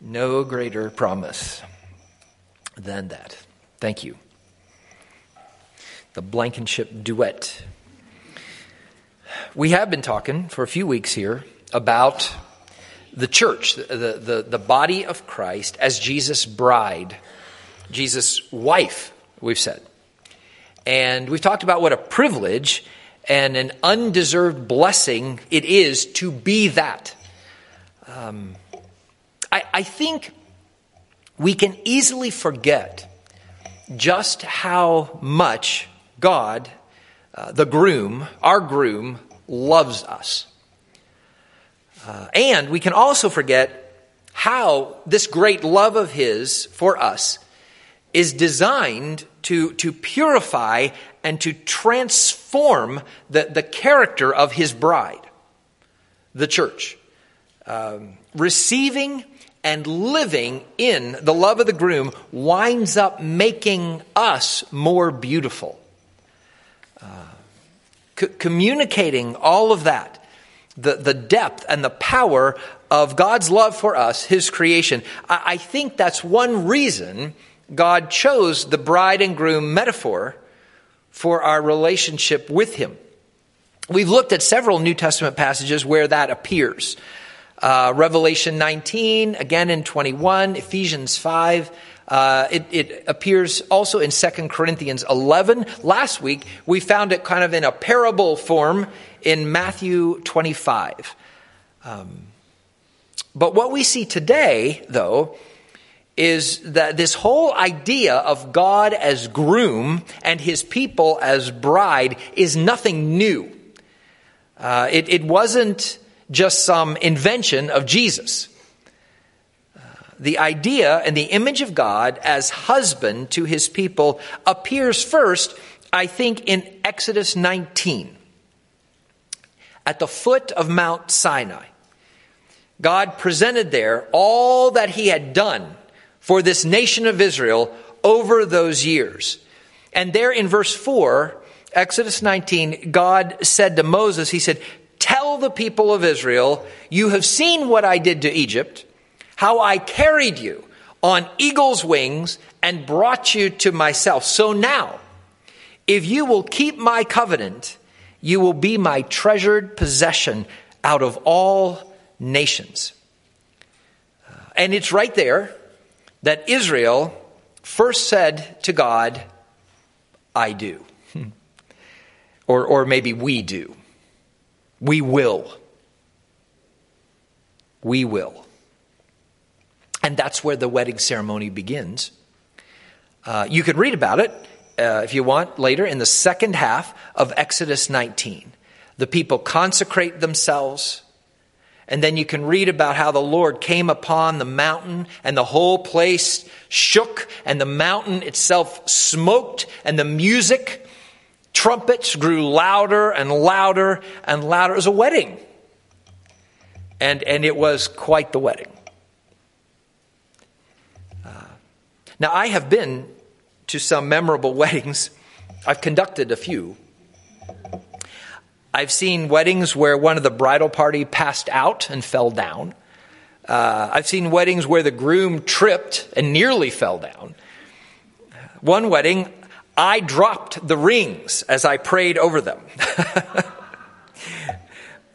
No greater promise than that. Thank you. The Blankenship duet. We have been talking for a few weeks here about the church, the, the, the body of Christ, as Jesus' bride, Jesus' wife, we've said. And we've talked about what a privilege and an undeserved blessing it is to be that. Um, I, think we can easily forget just how much God, uh, the groom, our groom, loves us. Uh, and we can also forget how this great love of His for us is designed to, to purify and to transform the, the character of His bride, the church. Um, receiving and living in the love of the groom winds up making us more beautiful. Uh, c- communicating all of that, the, the depth and the power of God's love for us, His creation. I, I think that's one reason God chose the bride and groom metaphor for our relationship with Him. We've looked at several New Testament passages where that appears. Uh, Revelation 19, again in 21, Ephesians 5. Uh, it, it, appears also in 2 Corinthians 11. Last week, we found it kind of in a parable form in Matthew 25. Um, but what we see today, though, is that this whole idea of God as groom and his people as bride is nothing new. Uh, it, it wasn't just some invention of Jesus. Uh, the idea and the image of God as husband to his people appears first, I think, in Exodus 19. At the foot of Mount Sinai, God presented there all that he had done for this nation of Israel over those years. And there in verse 4, Exodus 19, God said to Moses, He said, Tell the people of Israel, you have seen what I did to Egypt, how I carried you on eagle's wings and brought you to myself. So now, if you will keep my covenant, you will be my treasured possession out of all nations. Uh, and it's right there that Israel first said to God, I do. or, or maybe we do. We will. We will. And that's where the wedding ceremony begins. Uh, you can read about it, uh, if you want, later in the second half of Exodus 19. The people consecrate themselves. And then you can read about how the Lord came upon the mountain and the whole place shook and the mountain itself smoked and the music trumpets grew louder and louder and louder. It was a wedding. And, and it was quite the wedding. Uh, now, I have been to some memorable weddings. I've conducted a few. I've seen weddings where one of the bridal party passed out and fell down. Uh, I've seen weddings where the groom tripped and nearly fell down. One wedding, I dropped the rings as I prayed over them.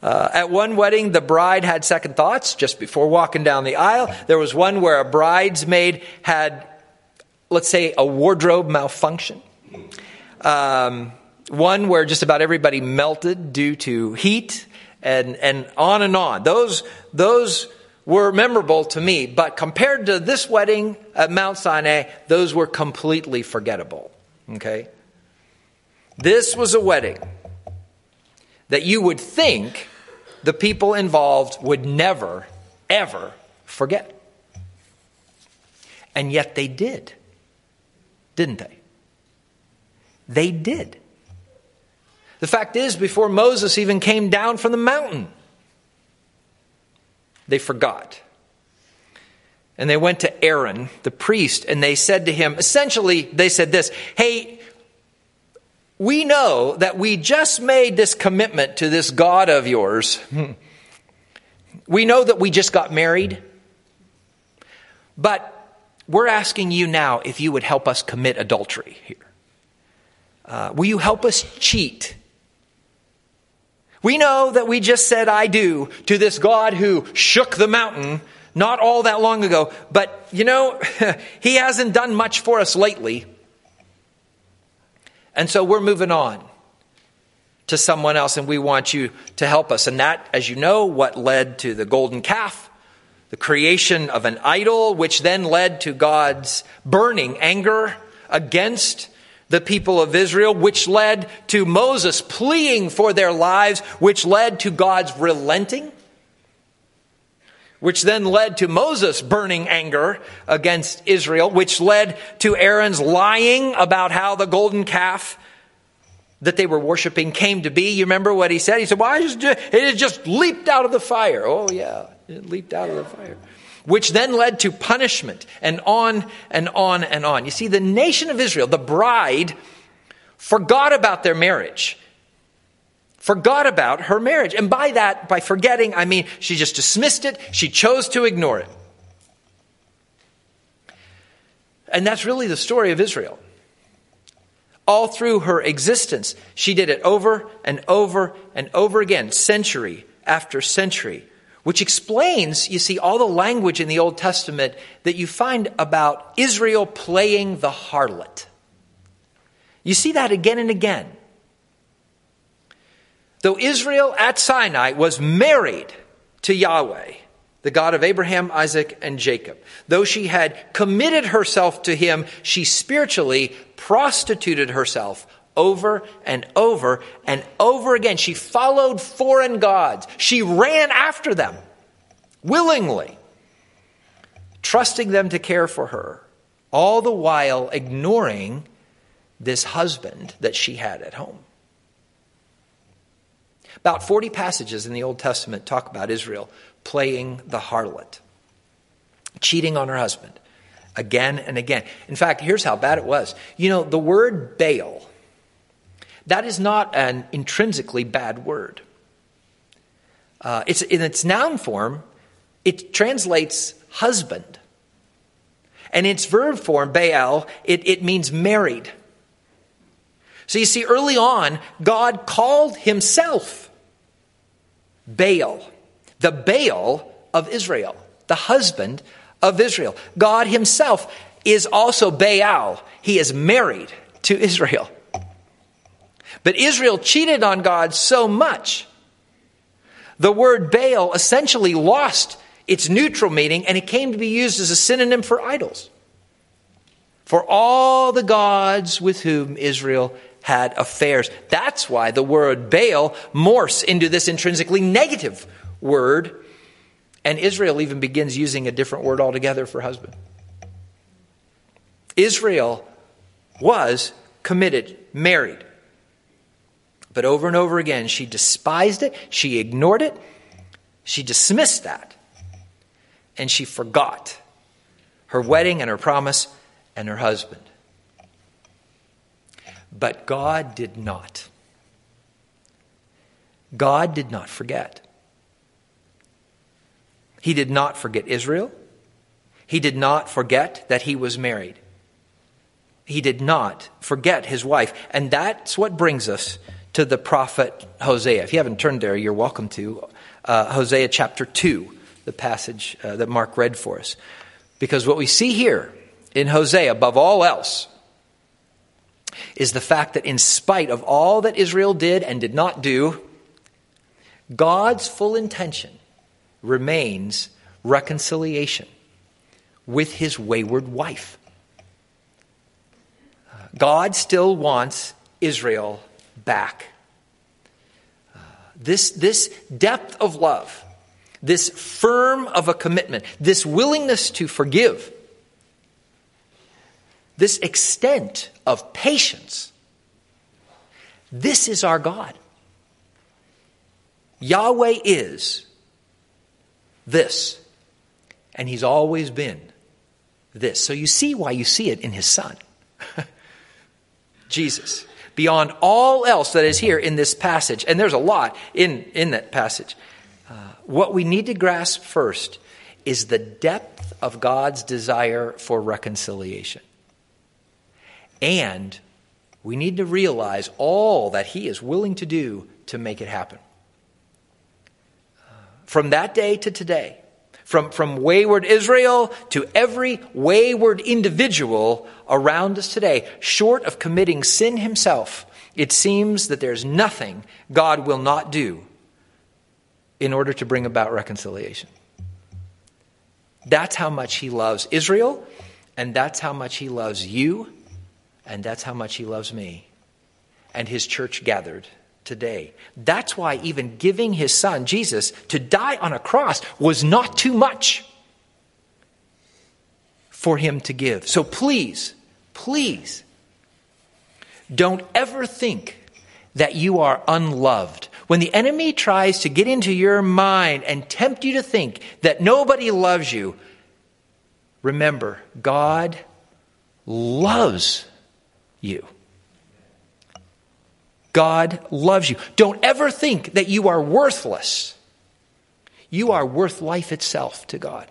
uh, at one wedding, the bride had second thoughts just before walking down the aisle. There was one where a bridesmaid had, let's say, a wardrobe malfunction. Um, one where just about everybody melted due to heat, and, and on and on. Those, those were memorable to me, but compared to this wedding at Mount Sinai, those were completely forgettable. Okay? This was a wedding that you would think the people involved would never, ever forget. And yet they did, didn't they? They did. The fact is, before Moses even came down from the mountain, they forgot. And they went to Aaron, the priest, and they said to him, essentially, they said this Hey, we know that we just made this commitment to this God of yours. We know that we just got married. But we're asking you now if you would help us commit adultery here. Uh, will you help us cheat? We know that we just said, I do to this God who shook the mountain not all that long ago, but you know, he hasn't done much for us lately. And so we're moving on to someone else, and we want you to help us. And that, as you know, what led to the golden calf, the creation of an idol, which then led to God's burning anger against the people of Israel, which led to Moses pleading for their lives, which led to God's relenting, which then led to Moses burning anger against Israel, which led to Aaron's lying about how the golden calf that they were worshiping came to be. You remember what he said? He said, Well, just, it just leaped out of the fire. Oh, yeah, it leaped out of the fire. Which then led to punishment and on and on and on. You see, the nation of Israel, the bride, forgot about their marriage. Forgot about her marriage. And by that, by forgetting, I mean she just dismissed it. She chose to ignore it. And that's really the story of Israel. All through her existence, she did it over and over and over again, century after century, which explains, you see, all the language in the Old Testament that you find about Israel playing the harlot. You see that again and again. Though Israel at Sinai was married to Yahweh, the God of Abraham, Isaac, and Jacob. Though she had committed herself to him, she spiritually prostituted herself over and over and over again. She followed foreign gods. She ran after them willingly, trusting them to care for her, all the while ignoring this husband that she had at home. About 40 passages in the Old Testament talk about Israel playing the harlot, cheating on her husband again and again. In fact, here's how bad it was. You know, the word Baal, that is not an intrinsically bad word. Uh, it's in its noun form, it translates husband. And its verb form, Baal, it, it means married. So you see, early on, God called himself Baal, the Baal of Israel, the husband of Israel. God himself is also Baal. He is married to Israel. But Israel cheated on God so much. The word Baal essentially lost its neutral meaning and it came to be used as a synonym for idols. For all the gods with whom Israel had affairs. That's why the word Baal morphs into this intrinsically negative word and Israel even begins using a different word altogether for husband. Israel was committed, married. But over and over again, she despised it, she ignored it, she dismissed that, and she forgot her wedding and her promise and her husband. But God did not. God did not forget. He did not forget Israel. He did not forget that he was married. He did not forget his wife. And that's what brings us to the prophet Hosea. If you haven't turned there, you're welcome to. Uh, Hosea chapter 2, the passage uh, that Mark read for us. Because what we see here in Hosea, above all else, is the fact that in spite of all that Israel did and did not do, God's full intention remains reconciliation with his wayward wife. God still wants Israel back. Uh, this, this depth of love, this firm of a commitment, this willingness to forgive, this extent of patience, this is our God. Yahweh is this. And he's always been this. So you see why you see it in his son. Jesus. Beyond all else that is here in this passage, and there's a lot in, in that passage, uh, what we need to grasp first is the depth depth of God's desire for reconciliation. And we need to realize all that He is willing to do to make it happen. From that day to today, from, from wayward Israel to every wayward individual around us today, short of committing sin himself, it seems that there's nothing God will not do in order to bring about reconciliation. That's how much He loves Israel, and that's how much He loves you, and that's how much He loves me and His church gathered today. That's why even giving His Son, Jesus, to die on a cross was not too much for Him to give. So please, please, don't ever think that you are unloved. When the enemy tries to get into your mind and tempt you to think that nobody loves you, remember, God loves you. God loves you. Don't ever think that you are worthless. You are worth life itself to God.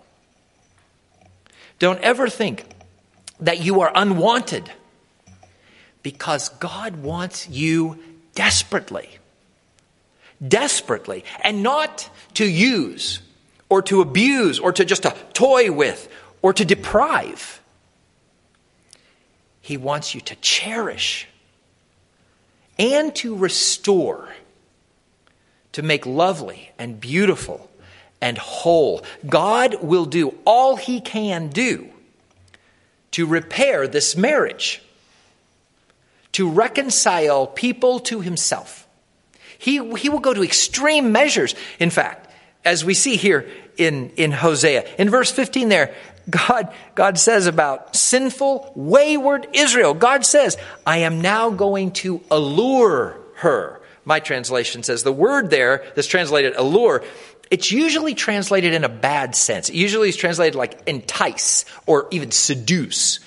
Don't ever think that you are unwanted because God wants you desperately. Desperately. And not to use or to abuse or to just to toy with or to deprive. He wants you to cherish and to restore, to make lovely and beautiful and whole. God will do all He can do to repair this marriage, to reconcile people to Himself. He, he will go to extreme measures. In fact, as we see here in, in Hosea, in verse 15 there, God, God says about sinful, wayward Israel, God says, I am now going to allure her. My translation says the word there that's translated allure, it's usually translated in a bad sense. It usually is translated like entice or even seduce.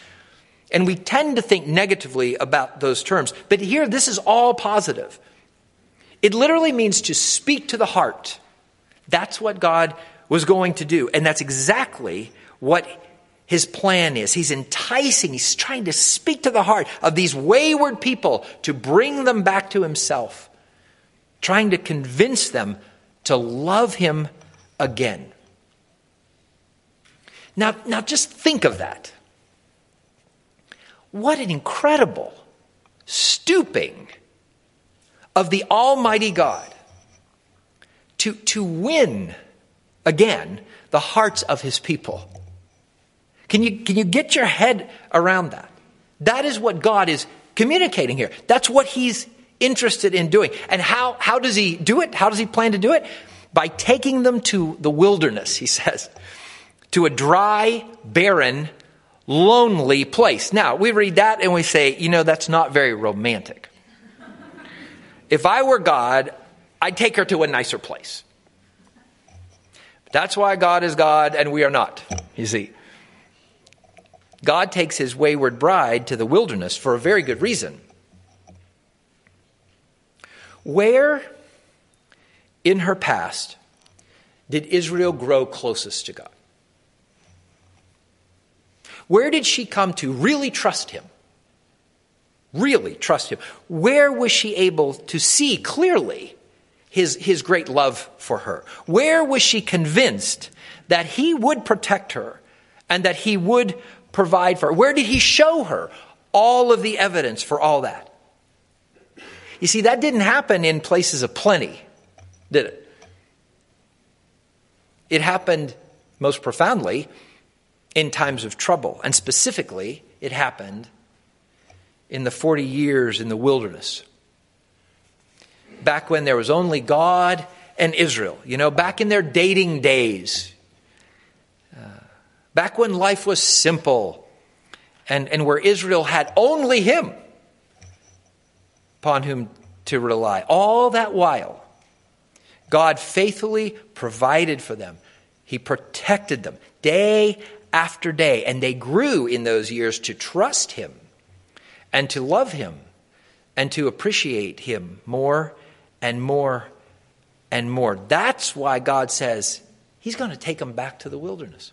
And we tend to think negatively about those terms. But here, this is all positive. It literally means to speak to the heart. That's what God was going to do. And that's exactly what his plan is. He's enticing, he's trying to speak to the heart of these wayward people to bring them back to himself, trying to convince them to love him again. Now, now just think of that. What an incredible stooping of the Almighty God to, to win again the hearts of his people. Can you, can you get your head around that? That is what God is communicating here. That's what He's interested in doing. And how, how does He do it? How does He plan to do it? By taking them to the wilderness, He says, to a dry, barren, lonely place. Now, we read that and we say, you know, that's not very romantic. If I were God, I'd take her to a nicer place. That's why God is God and we are not, you see. God takes his wayward bride to the wilderness for a very good reason. Where in her past did Israel grow closest to God? Where did she come to really trust him? Really trust him. Where was she able to see clearly his, his great love for her? Where was she convinced that he would protect her and that he would provide for her? Where did he show her all of the evidence for all that? You see, that didn't happen in places of plenty, did it? It happened most profoundly in times of trouble. And specifically, it happened in the 40 years in the wilderness. Back when there was only God and Israel. You know, back in their dating days. Back when life was simple and, and where Israel had only Him upon whom to rely. All that while, God faithfully provided for them. He protected them day after day, and they grew in those years to trust Him and to love Him and to appreciate Him more and more and more. That's why God says He's going to take them back to the wilderness.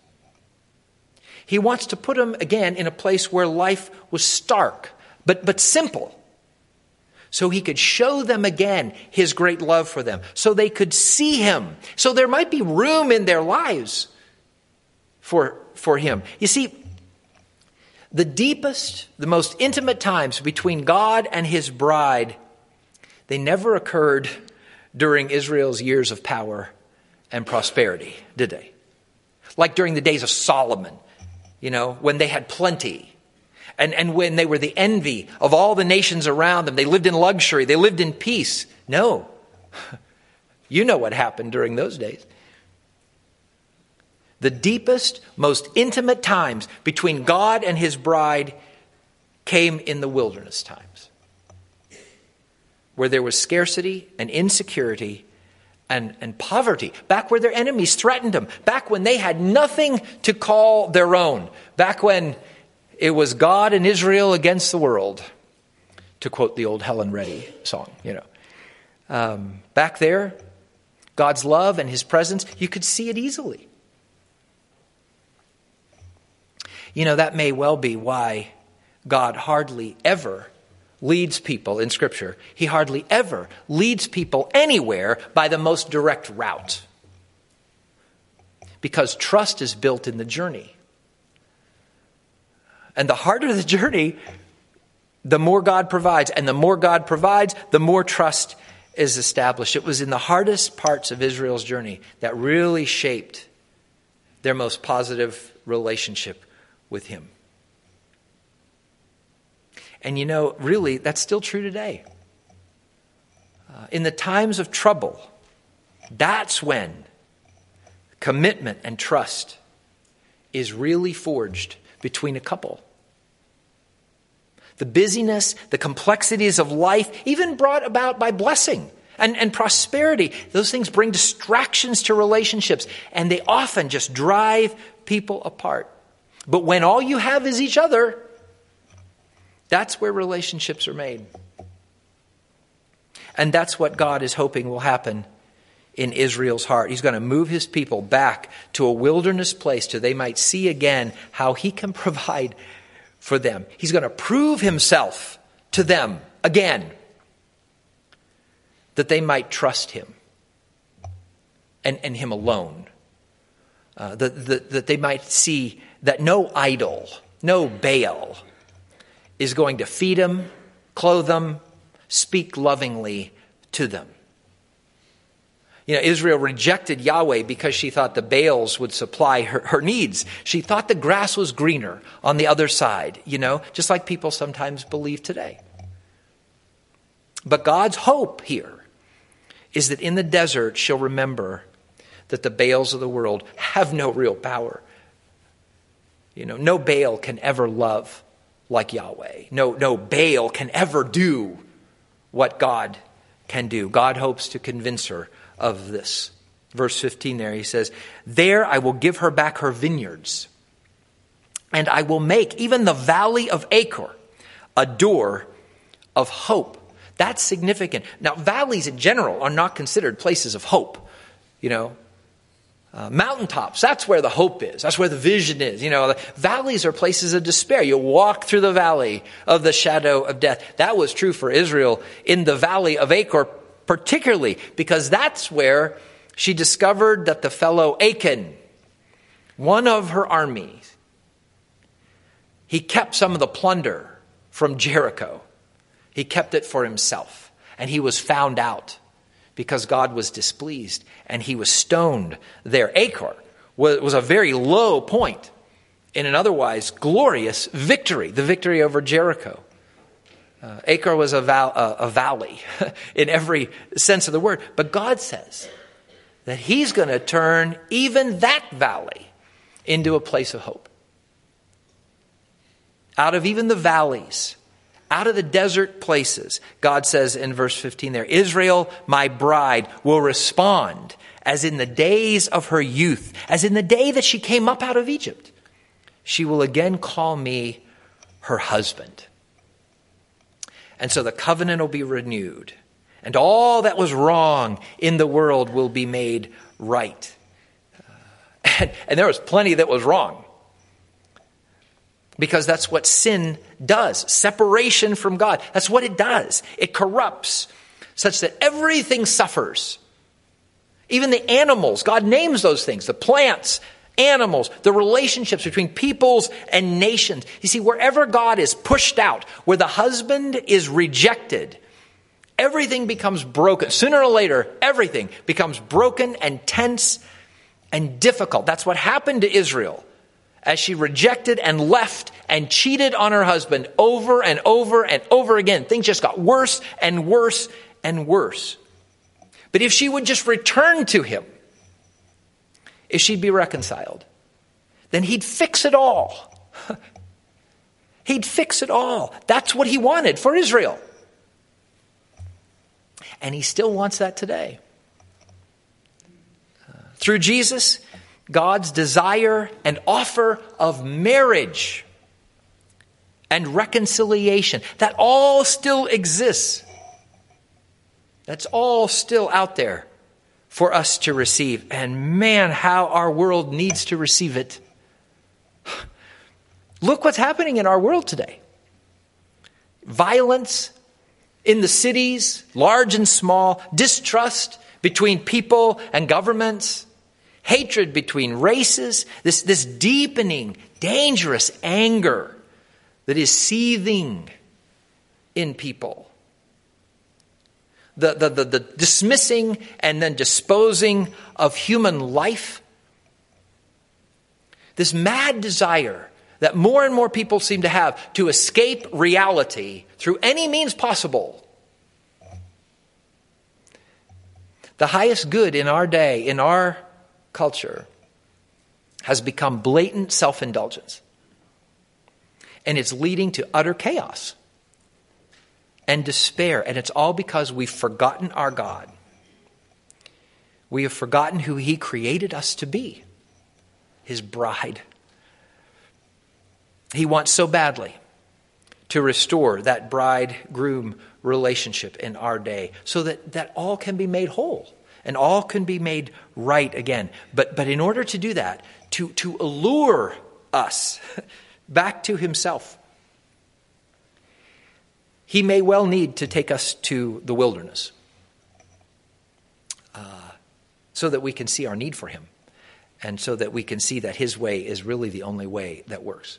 He wants to put them again in a place where life was stark, but, but simple. So he could show them again his great love for them, so they could see him, so there might be room in their lives for, for him. You see, the deepest, the most intimate times between God and his bride, they never occurred during Israel's years of power and prosperity, did they? Like during the days of Solomon, you know, when they had plenty. And, and when they were the envy of all the nations around them, they lived in luxury, they lived in peace. No. You know what happened during those days. The deepest, most intimate times between God and his bride came in the wilderness times, where there was scarcity and insecurity and, and poverty, back where their enemies threatened them, back when they had nothing to call their own, back when it was God and Israel against the world, to quote the old Helen Reddy song, you know. Um, back there, God's love and his presence, you could see it easily. You know, that may well be why God hardly ever leads people in Scripture. He hardly ever leads people anywhere by the most direct route. Because trust is built in the journey. And the harder the journey, the more God provides. And the more God provides, the more trust is established. It was in the hardest parts of Israel's journey that really shaped their most positive relationship with Him. And you know, really, that's still true today. Uh, in the times of trouble, that's when commitment and trust is really forged between a couple. The busyness, the complexities of life, even brought about by blessing and, and prosperity, those things bring distractions to relationships, and they often just drive people apart. But when all you have is each other, that's where relationships are made. And that's what God is hoping will happen in Israel's heart. He's going to move his people back to a wilderness place so they might see again how he can provide for them. He's going to prove himself to them again that they might trust him and, and him alone. Uh, that, that, that they might see that no idol, no Baal, is going to feed them, clothe them, speak lovingly to them. You know, Israel rejected Yahweh because she thought the Baals would supply her, her needs. She thought the grass was greener on the other side, you know, just like people sometimes believe today. But God's hope here is that in the desert she'll remember that the Baals of the world have no real power. You know, no Baal can ever love like Yahweh. No, no Baal can ever do what God can do. God hopes to convince her of this. Verse 15 there, he says, There I will give her back her vineyards, and I will make even the valley of Achor a door of hope. That's significant. Now, valleys in general are not considered places of hope. You know, uh, mountaintops, that's where the hope is. That's where the vision is. You know, valleys are places of despair. You walk through the valley of the shadow of death. That was true for Israel in the valley of Achor, particularly because that's where she discovered that the fellow Achan, one of her armies, he kept some of the plunder from Jericho. He kept it for himself. And he was found out because God was displeased and he was stoned there. Achor was a very low point in an otherwise glorious victory, the victory over Jericho. Uh, Achor was a, val- a valley in every sense of the word. But God says that he's going to turn even that valley into a place of hope. Out of even the valleys, out of the desert places, God says in verse 15 there, Israel, my bride, will respond as in the days of her youth, as in the day that she came up out of Egypt. She will again call me her husband. And so the covenant will be renewed, and all that was wrong in the world will be made right. And, and there was plenty that was wrong. Because that's what sin does separation from God. That's what it does. It corrupts such that everything suffers. Even the animals, God names those things the plants, animals, the relationships between peoples and nations. You see, wherever God is pushed out, where the husband is rejected, everything becomes broken. Sooner or later, everything becomes broken and tense and difficult. That's what happened to Israel as she rejected and left and cheated on her husband over and over and over again. Things just got worse and worse and worse. But if she would just return to him, if she'd be reconciled, then he'd fix it all. he'd fix it all. That's what he wanted for Israel. And he still wants that today. Uh, through Jesus, God's desire and offer of marriage and reconciliation. That all still exists. That's all still out there for us to receive. And man, how our world needs to receive it. Look what's happening in our world today violence in the cities, large and small, distrust between people and governments hatred between races, this, this deepening, dangerous anger that is seething in people. The, the, the, the dismissing and then disposing of human life. This mad desire that more and more people seem to have to escape reality through any means possible. The highest good in our day, in our culture has become blatant self indulgence. And it's leading to utter chaos and despair. And it's all because we've forgotten our God. We have forgotten who He created us to be His bride. He wants so badly to restore that bride groom relationship in our day so that, that all can be made whole and all can be made right again. But, but in order to do that, to, to allure us back to Himself, He may well need to take us to the wilderness uh, so that we can see our need for Him and so that we can see that His way is really the only way that works.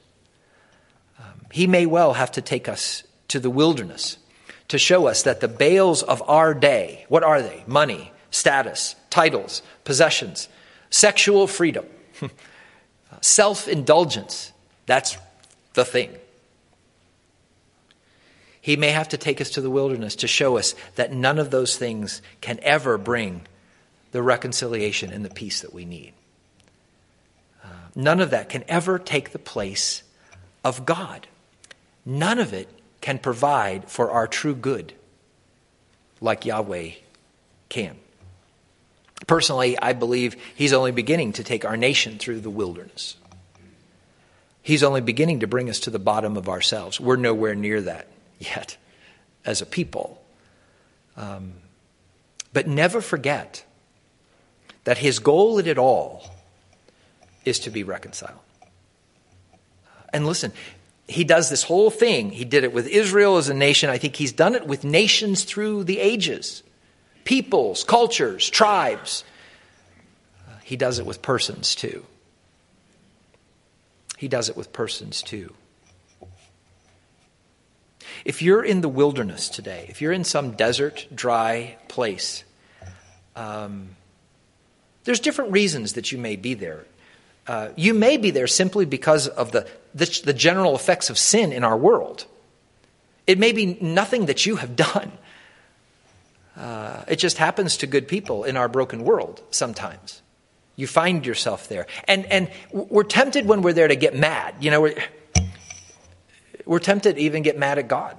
Um, he may well have to take us to the wilderness to show us that the Baals of our day, what are they? Money, status, titles, possessions, sexual freedom, self indulgence. That's the thing. He may have to take us to the wilderness to show us that none of those things can ever bring the reconciliation and the peace that we need. Uh, none of that can ever take the place of God. None of it can provide for our true good like Yahweh can. Personally, I believe he's only beginning to take our nation through the wilderness. He's only beginning to bring us to the bottom of ourselves. We're nowhere near that yet as a people. Um, but never forget that his goal in it all is to be reconciled. And listen, he does this whole thing. He did it with Israel as a nation. I think he's done it with nations through the ages peoples, cultures, tribes. He does it with persons too. He does it with persons too. If you're in the wilderness today, if you're in some desert, dry place, um, there's different reasons that you may be there. Uh, you may be there simply because of the, the, the general effects of sin in our world. It may be nothing that you have done. Uh, it just happens to good people in our broken world sometimes. You find yourself there. And, and we're tempted when we're there to get mad. You know, we're, we're tempted to even get mad at God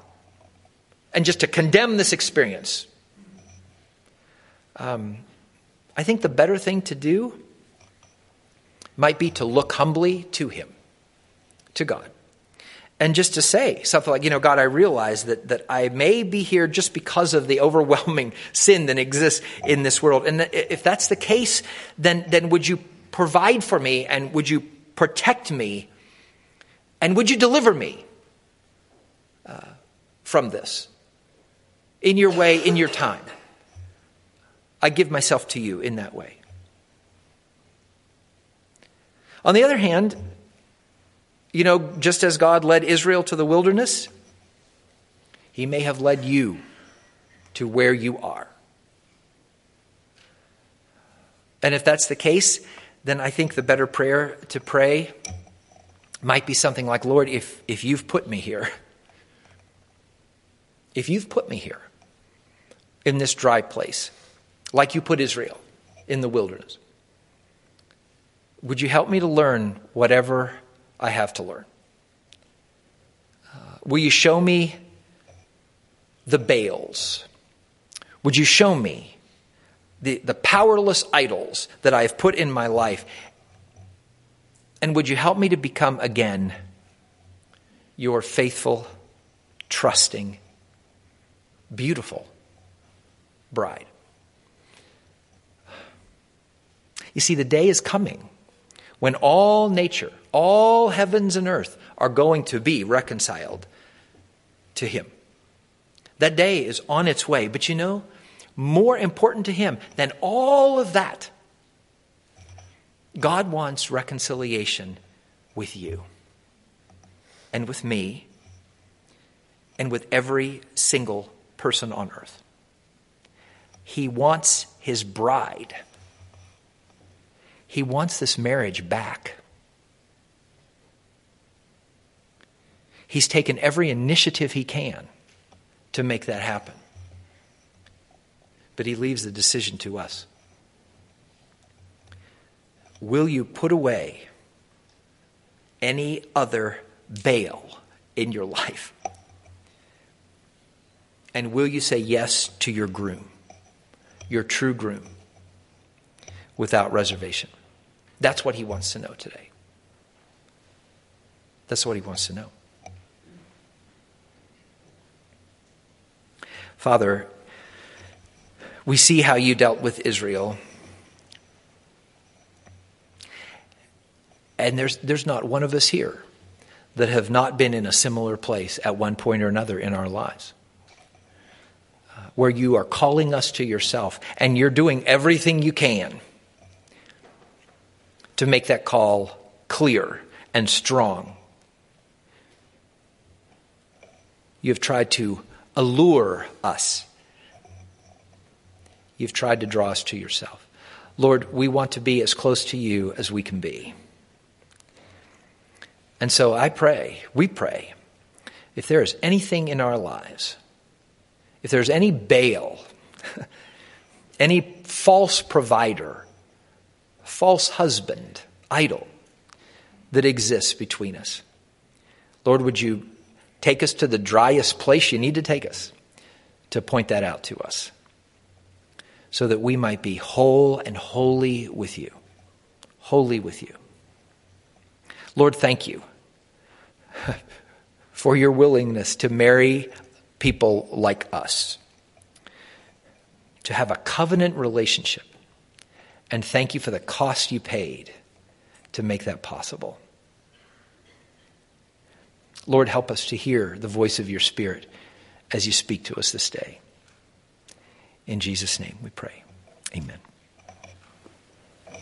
and just to condemn this experience. Um, I think the better thing to do might be to look humbly to Him, to God and just to say something like, you know, God, I realize that, that I may be here just because of the overwhelming sin that exists in this world. And if that's the case, then, then would you provide for me and would you protect me And would you deliver me uh, from this in your way, in your time? I give myself to you in that way. On the other hand, you know, just as God led Israel to the wilderness, He may have led you to where you are. And if that's the case, then I think the better prayer to pray might be something like Lord, if, if you've put me here, if you've put me here in this dry place, like you put Israel in the wilderness, would you help me to learn whatever I have to learn? Uh, will you show me the Baals? Would you show me the, the powerless idols that I have put in my life? And would you help me to become again your faithful, trusting, beautiful bride? You see, the day is coming when all nature, all heavens and earth are going to be reconciled to Him. That day is on its way. But you know, more important to Him than all of that, God wants reconciliation with you and with me and with every single person on earth. He wants His bride he wants this marriage back. He's taken every initiative he can to make that happen. But he leaves the decision to us. Will you put away any other Baal in your life? And will you say yes to your groom, your true groom, without reservation? That's what he wants to know today. That's what he wants to know. Father, we see how you dealt with Israel. And there's, there's not one of us here that have not been in a similar place at one point or another in our lives. Uh, where you are calling us to yourself and you're doing everything you can to make that call clear and strong. You have tried to allure us. You've tried to draw us to yourself. Lord, we want to be as close to you as we can be. And so I pray, we pray, if there is anything in our lives, if there's any Baal, any false provider, false husband, idol that exists between us. Lord, would you take us to the driest place you need to take us to point that out to us so that we might be whole and holy with you. Holy with you. Lord, thank you for your willingness to marry people like us, to have a covenant relationship and thank you for the cost you paid to make that possible. Lord, help us to hear the voice of your Spirit as you speak to us this day. In Jesus' name we pray. Amen.